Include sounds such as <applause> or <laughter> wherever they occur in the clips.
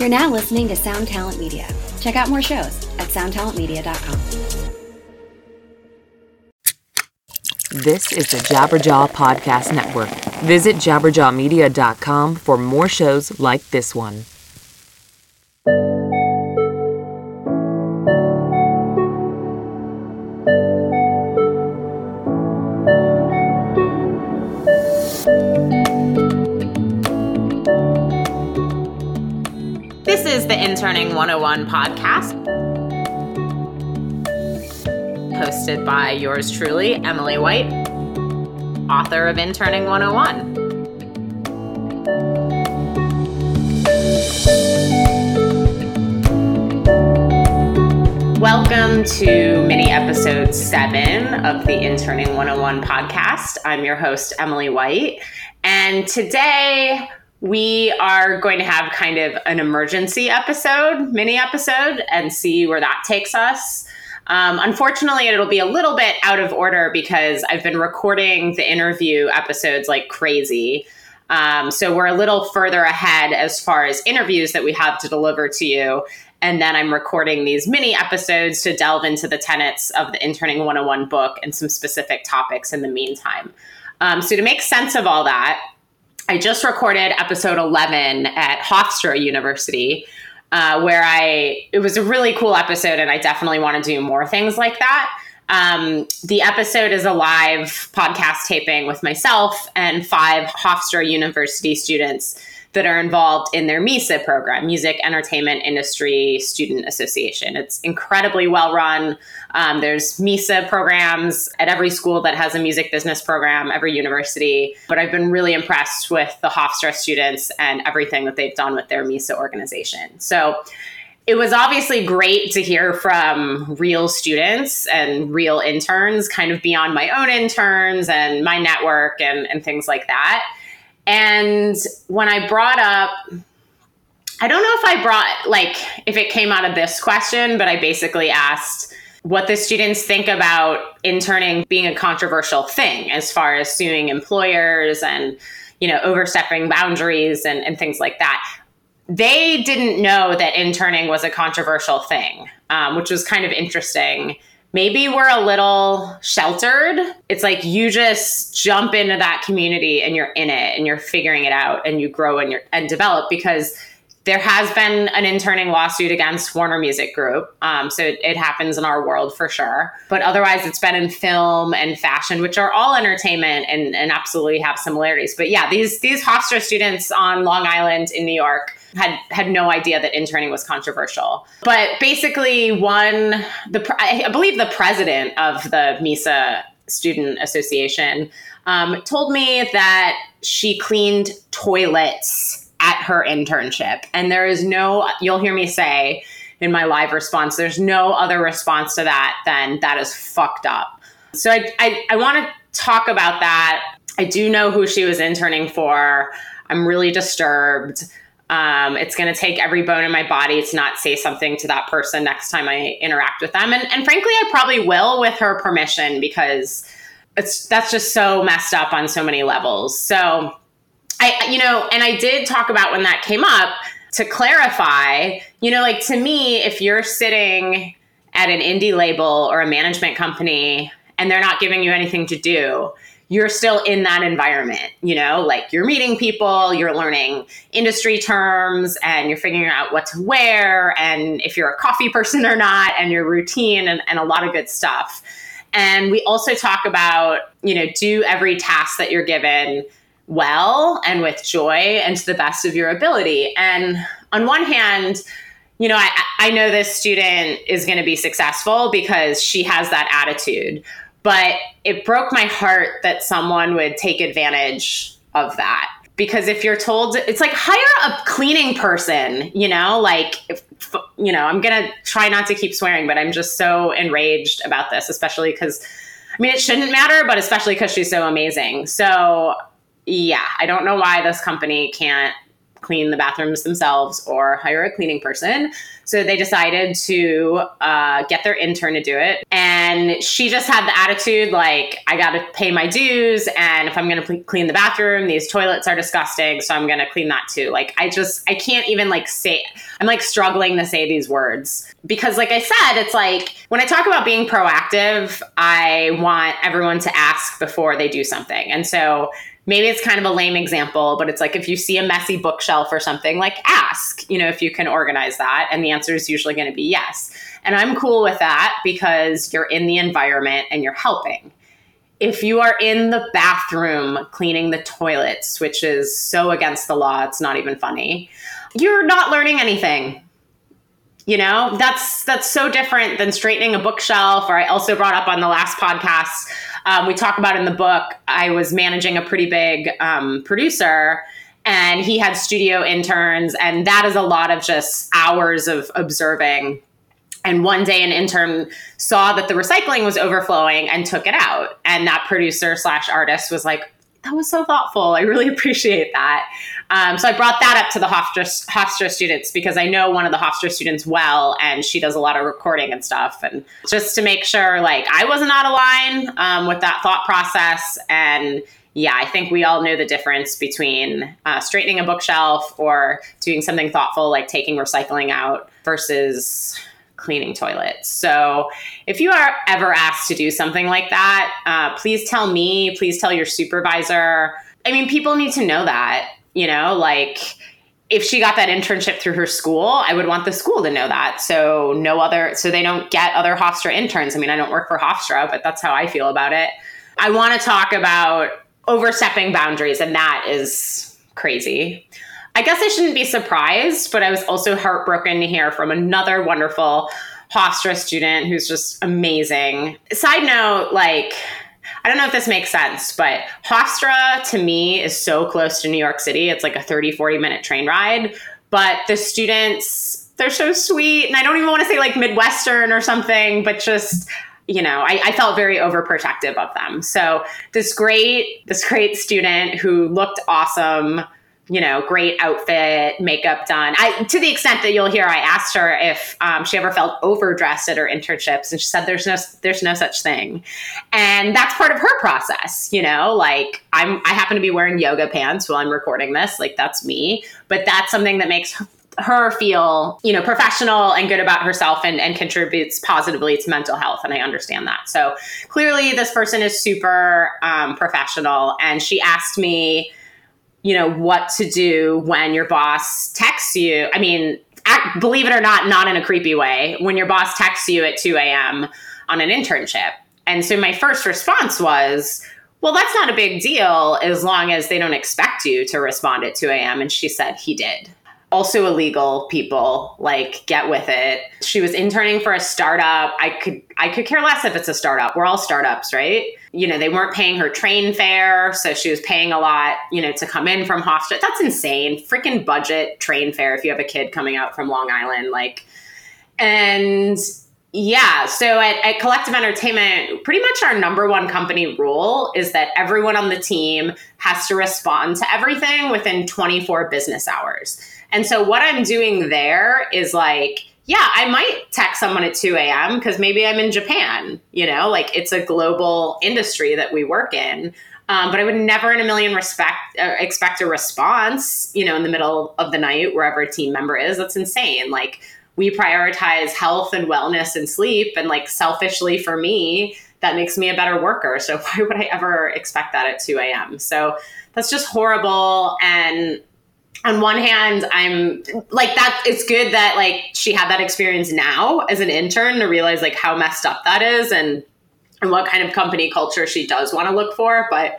You're now listening to Sound Talent Media. Check out more shows at soundtalentmedia.com. This is the Jabberjaw Podcast Network. Visit jabberjawmedia.com for more shows like this one. Interning 101 podcast, hosted by yours truly, Emily White, author of Interning 101. Welcome to mini episode seven of the Interning 101 podcast. I'm your host, Emily White. And today we are going to have kind of an emergency episode, mini episode, and see where that takes us. Um, unfortunately, it'll be a little bit out of order because I've been recording the interview episodes like crazy. Um, so we're a little further ahead as far as interviews that we have to deliver to you. And then I'm recording these mini episodes to delve into the tenets of the Interning 101 book and some specific topics in the meantime. Um, so, to make sense of all that, I just recorded episode 11 at Hofstra University, uh, where I, it was a really cool episode, and I definitely want to do more things like that. Um, the episode is a live podcast taping with myself and five Hofstra University students that are involved in their MISA program, Music Entertainment Industry Student Association. It's incredibly well run. Um, there's MISA programs at every school that has a music business program, every university. But I've been really impressed with the Hofstra students and everything that they've done with their MISA organization. So it was obviously great to hear from real students and real interns, kind of beyond my own interns and my network and, and things like that. And when I brought up, I don't know if I brought, like, if it came out of this question, but I basically asked what the students think about interning being a controversial thing as far as suing employers and, you know, overstepping boundaries and, and things like that. They didn't know that interning was a controversial thing, um, which was kind of interesting maybe we're a little sheltered. It's like you just jump into that community and you're in it and you're figuring it out and you grow and you and develop because there has been an interning lawsuit against Warner Music Group. Um, so it, it, happens in our world for sure. But otherwise, it's been in film and fashion, which are all entertainment and, and absolutely have similarities. But yeah, these these Hofstra students on Long Island in New York had had no idea that interning was controversial. But basically, one the I believe the president of the MISA Student Association um, told me that she cleaned toilets at her internship. And there is no, you'll hear me say in my live response, there's no other response to that than that is fucked up. So I, I, I want to talk about that. I do know who she was interning for. I'm really disturbed. Um, it's going to take every bone in my body to not say something to that person next time I interact with them. And, and frankly, I probably will with her permission because it's that's just so messed up on so many levels. So I, you know, and I did talk about when that came up to clarify, you know, like to me, if you're sitting at an indie label or a management company and they're not giving you anything to do, you're still in that environment, you know, like you're meeting people, you're learning industry terms, and you're figuring out what to wear, and if you're a coffee <laughs> person or not, and your routine, and, and a lot of good stuff. And we also talk about, you know, do every task that you're given well and with joy and to the best of your ability. And on one hand, you know, I, I know this student is going to be successful because she has that attitude. But it broke my heart that someone would take advantage of that. Because if you're told, it's like hire a cleaning person, you know, like, if, you know, I'm going to try not to keep swearing, but I'm just so enraged about this, especially because, I mean, it shouldn't matter, but especially because she's so amazing. So yeah, I don't know why this company can't clean the bathrooms themselves or hire a cleaning person. So they decided to uh, get their intern to do it. And she just had the attitude like, I got to pay my dues. And if I'm going to clean the bathroom, these toilets are disgusting. So I'm going to clean that too. Like, I just, I can't even like say, I'm like struggling to say these words because, like I said, it's like when I talk about being proactive, I want everyone to ask before they do something. And so maybe it's kind of a lame example, but it's like if you see a messy bookshelf or something, like ask, you know, if you can organize that. And the answer is usually going to be yes. And I'm cool with that because you're in the environment and you're helping. If you are in the bathroom cleaning the toilets, which is so against the law, it's not even funny, you're not learning anything you know that's that's so different than straightening a bookshelf or i also brought up on the last podcast um, we talk about in the book i was managing a pretty big um, producer and he had studio interns and that is a lot of just hours of observing. And one day an intern saw that the recycling was overflowing and took it out. And that producer slash artist was like that was so thoughtful. I really <laughs> appreciate that. Um, so I brought that up to the Hofstra, Hofstra students because I know one of the Hofstra students well, and she does a lot of recording and stuff. And just to make sure, like, I wasn't out of line um, with that thought process. And yeah, I think we all know the difference between uh, straightening a bookshelf or doing something thoughtful like taking recycling out versus cleaning toilets. So if you are ever asked to do something like that, uh, please tell me, please tell your supervisor. I mean, people need to know that, you know, like if she got that internship through her school, I would want the school to know that. So no other, so they don't get other Hofstra interns. I mean, I don't work for Hofstra, but that's how I feel about it. I want to talk about overstepping boundaries, and that is crazy. I guess I shouldn't be surprised, but I was also heartbroken to hear from another wonderful Hofstra student who's just amazing. Side note, like, I don't know if this makes sense, but Hofstra to me is so close to New York City. It's like a 30, 40 minute train ride. But the students, they're so sweet. And I don't even want to say like Midwestern or something, but just you know, I, I, felt very overprotective of them. So this great, this great student who looked awesome, you know, great outfit, makeup done. I, to the extent that you'll hear, I asked her if um, she ever felt overdressed at her internships, and she said there's no there's no such thing, and that's part of her process. You know, like I'm I happen to be wearing yoga pants while I'm recording this, like that's me, but that's something that makes her feel you know professional and good about herself and, and contributes positively to mental health and i understand that so clearly this person is super um, professional and she asked me you know, what to do when your boss texts you. I mean, act, believe it or not, not in a creepy way, when your boss texts you at 2 a.m. on an internship. And so my first response was, well, that's not a big deal as long as they don't expect you to respond at 2 a.m. And she said he did also illegal people like get with it. She was interning for a startup. I could i could care less if it's a startup. We're all startups right? You know they weren't paying her train fare so she was paying a lot you know to come in from hofstra. That's insane. Freaking budget train fare if you have a kid coming out from long island like and yeah so at, at collective entertainment pretty much our number one company rule is that everyone on the team has to respond to everything within 24 business hours and so what I'm doing there is like, yeah, I might text someone at 2 a.m. because maybe I'm in Japan, you know, like it's a global industry that we work in. Um, but I would never in a million respect uh, expect a response, you know, in the middle of the night wherever a team member is. That's insane. Like we prioritize health and wellness and sleep, and like selfishly for me, that makes me a better worker. So <laughs> why would I ever expect that at 2 a.m.? So that's just horrible. And on one hand, I'm like that. It's good that like she had that experience now as an intern to realize like how messed up that is and and what kind of company culture she does want to look for. But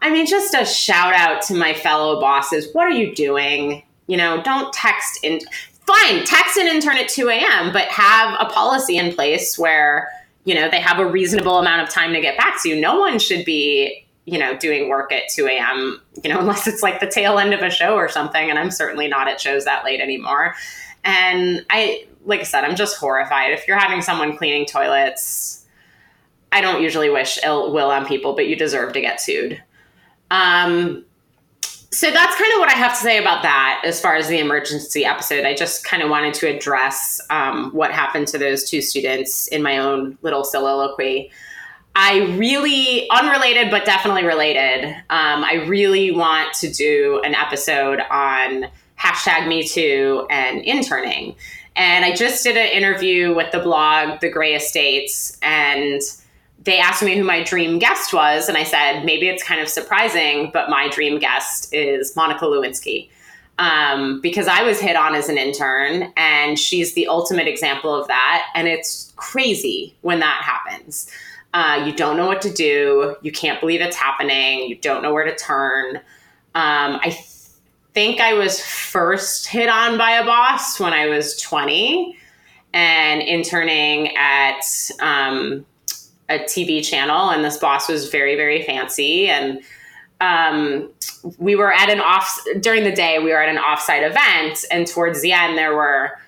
I mean, just a shout out to my fellow bosses. What are you doing? You know, don't text in. Fine, text an intern at 2 a.m., but have a policy in place where, you know, they have a reasonable amount of time to get back to you. No one should be you know, doing work at 2 a.m., you know, <laughs> unless it's like the tail end of a show or something. And I'm certainly not at shows that late anymore. And I, like I said, I'm just horrified. If you're having someone cleaning toilets, I don't usually wish ill will on people, but you deserve to get sued. Um, so that's kind of what I have to say about that as far as the emergency episode. I just kind of wanted to address um, what happened to those two students in my own little soliloquy. I really, unrelated but definitely related, um, I really want to do an episode on hashtag Me Too and interning. And I just did an interview with the blog The Grey Estates, and they asked me who my dream guest was, and I said, maybe it's kind of surprising, but my dream guest is Monica Lewinsky. Um, because I was hit on as an intern, and she's the ultimate example of that. And it's crazy when that happens. Uh, you don't know what to do. You can't believe it's happening. You don't know where to turn. Um, I th- think I was first hit on by a boss when I was 20 and interning at um, a TV channel, and this boss was very, very fancy. And um, we were at an off during the day. We were at an offsite event, and towards the end, there were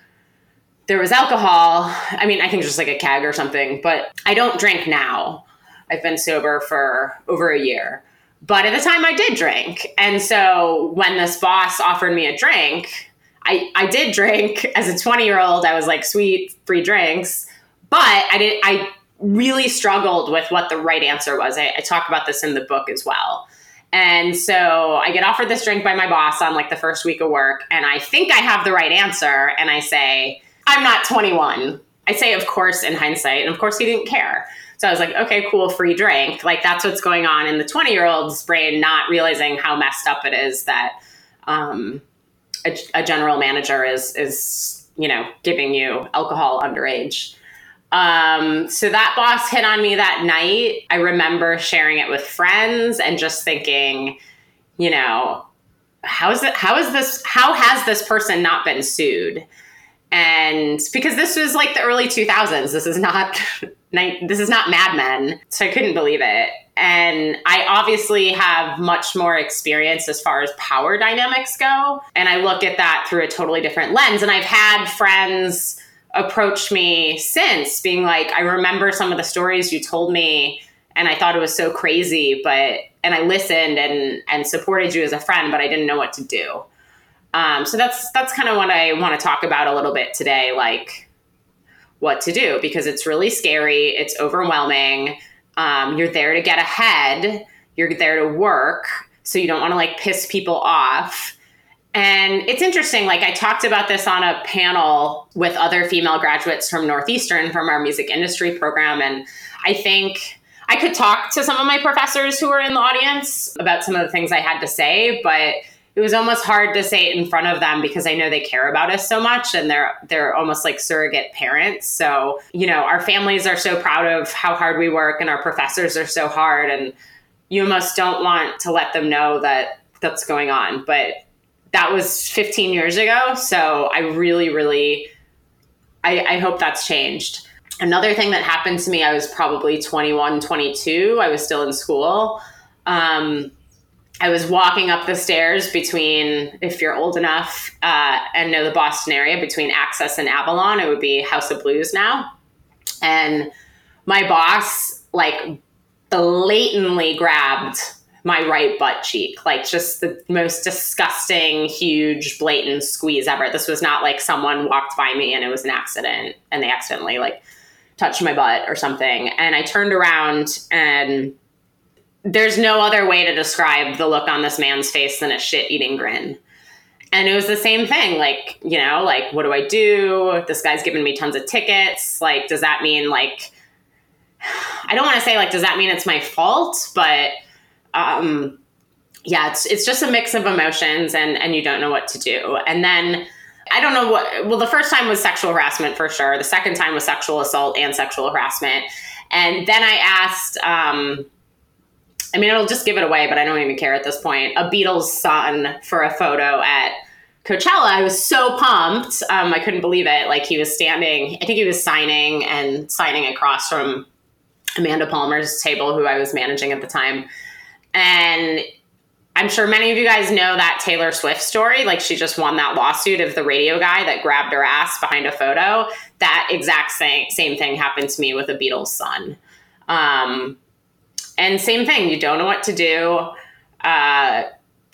there was alcohol. I mean, I think just like a keg or something. But I don't drink now. I've been sober for over a year. But at the time, I did drink, and so when this boss offered me a drink, I I did drink <laughs> as a twenty year old. I was like, sweet free drinks. But I did I really struggled with what the right answer was. I, I, talk about this in the book as well. And so I get offered this drink by my boss on like the first week of work, and I think I have the right answer. And I say, I'm not 21. I say, of course, in hindsight. And of course, he didn't care. So I was like, okay, cool, free drink. Like that's what's going on in the 20 year old's brain, not realizing how messed up it is that um, a, a general manager is, is, you know, giving you alcohol underage. Um, so that boss hit on me that night. I remember sharing it with friends and just thinking, you know, how is it how is this how has this person not been sued? And because this was like the early 2000s, this is not <laughs> this is not Mad Men, so I couldn't believe it. And I obviously have much more experience as far as power dynamics go, and I look at that through a totally different lens. And I've had friends approach me since being like, I remember some of the stories you told me and I thought it was so crazy, but and I listened and and supported you as a friend, but I didn't know what to do. Um, so that's that's kind of what I want to talk about a little bit today, like what to do because it's really scary, it's overwhelming. Um, you're there to get ahead, you're there to work, so you don't want to like piss people off. And it's interesting, like I talked about this on a panel with other female graduates from Northeastern from our music industry program. And I think I could talk to some of my professors who were in the audience about some of the things I had to say, but it was almost hard to say it in front of them because I know they care about us so much and they're they're almost like surrogate parents. So, you know, our families are so proud of how hard we work and our professors are so hard and you almost don't want to let them know that that's going on. But that was 15 years ago. So I really, really, I, I hope that's changed. Another thing that happened to me, I was probably 21, 22. I was still in school. Um, I was walking up the stairs between, if you're old enough uh, and know the Boston area, between Axis and Avalon. It would be House of Blues now. And my boss, like, blatantly grabbed my right butt cheek, like just the most disgusting, huge, blatant squeeze ever. This was not like someone walked by me and it was an accident and they accidentally like touched my butt or something. And I turned around and there's no other way to describe the look on this man's face than a shit eating grin. And it was the same thing. Like, you know, like, what do I do? This guy's giving me tons of tickets. Like, does that mean, like, I don't want to say, like, does that mean it's my fault? But um, yeah, it's it's just a mix of emotions, and and you don't know what to do. And then I don't know what. Well, the first time was sexual harassment for sure. The second time was sexual assault and sexual harassment. And then I asked. Um, I mean, it'll just give it away, but I don't even care at this point. A Beatles son for a photo at Coachella. I was so pumped. Um, I couldn't believe it. Like he was standing, I think he was signing and signing across from Amanda Palmer's table, who I was managing at the time. And I'm sure many of you guys know that Taylor Swift story. Like she just won that lawsuit of the radio guy that grabbed her ass behind a photo. That exact same same thing happened to me with a Beatles son. Um, and same thing, you don't know what to do. Uh,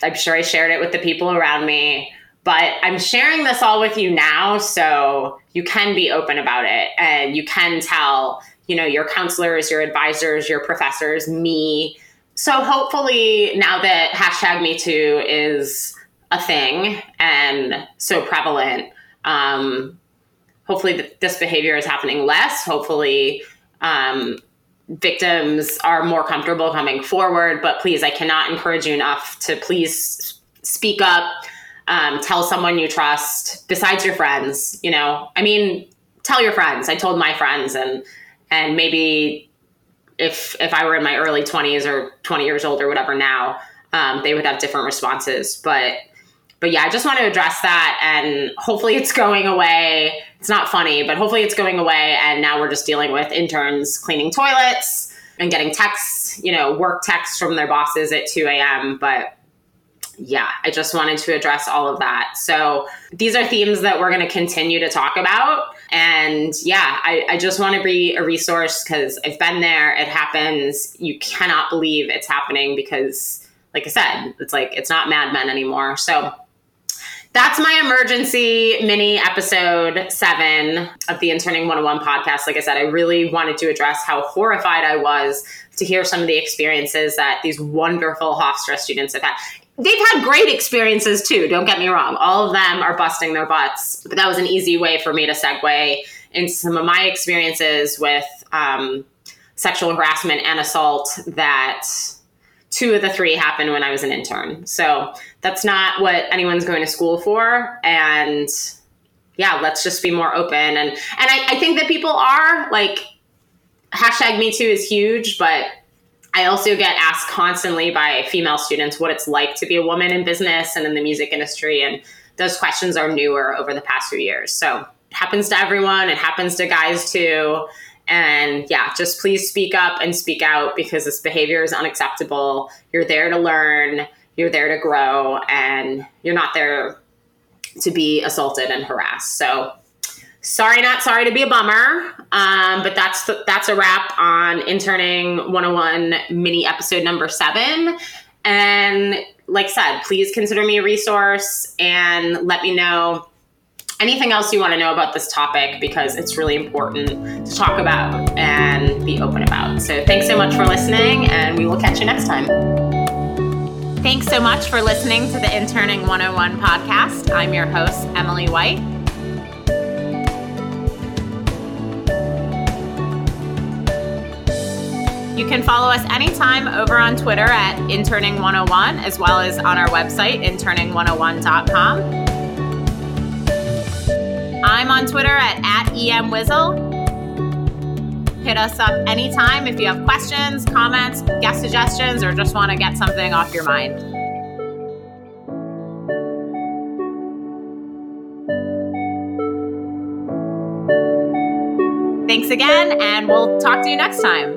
I'm sure I shared it with the people around me, but I'm sharing this all with you now so you can be open about it and you can tell, you know, your counselors, your advisors, your professors, me. So hopefully now that hashtag me too is a thing and so prevalent, um, hopefully this behavior is happening less. Hopefully um, victims are more comfortable coming forward. But please, I cannot encourage you enough to please speak up. Um, tell someone you trust besides your friends. You know, I mean, tell your friends. I told my friends, and and maybe if if I were in my early twenties or twenty years old or whatever now, um, they would have different responses. But but yeah, I just want to address that, and hopefully it's <laughs> going away it's not funny, but hopefully it's going away. And now we're just dealing with interns cleaning toilets and getting texts, you know, work texts from their bosses at 2 a.m. But yeah, I just wanted to address all of that. So these are themes that we're going to continue to talk about. And yeah, I, I just want to be a resource because I've been there. It happens. You cannot believe it's happening because, like I said, it's like it's not Mad Men anymore. So that's my emergency mini episode seven of the Interning 101 podcast. Like I said, I really wanted to address how horrified I was to hear some of the experiences that these wonderful Hofstra students have had. They've had great experiences too, don't get me wrong. All of them are busting their butts. But that was an easy way for me to segue into some of my experiences with um, sexual harassment and assault that two of the three happened when I was an intern. So that's not what anyone's going to school for. And yeah, let's just be more open. And and I, I think that people are like hashtag me too is huge, but I also get asked constantly by female students what it's like to be a woman in business and in the music industry. And those questions are newer over the past few years. So it happens to everyone, it happens to guys too. And yeah, just please speak up and speak out because this behavior is unacceptable. You're there to learn, you're there to grow, and you're not there to be assaulted and harassed. So sorry, not sorry to be a bummer. Um, but that's the, that's a wrap on interning 101 mini episode number seven. And like I said, please consider me a resource and let me know anything else you want to know about this topic because it's really important to talk about and be open about. So thanks so much for listening, and we will catch you next time. Thanks so much for listening to the Interning 101 podcast. I'm your host, Emily White. You can follow us anytime over on Twitter at Interning101 as well as on our website, interning101.com. I'm on Twitter at, at EMWizzle. Hit us up anytime if you have questions, comments, guest suggestions, or just want to get something off your mind. Thanks again, and we'll talk to you next time.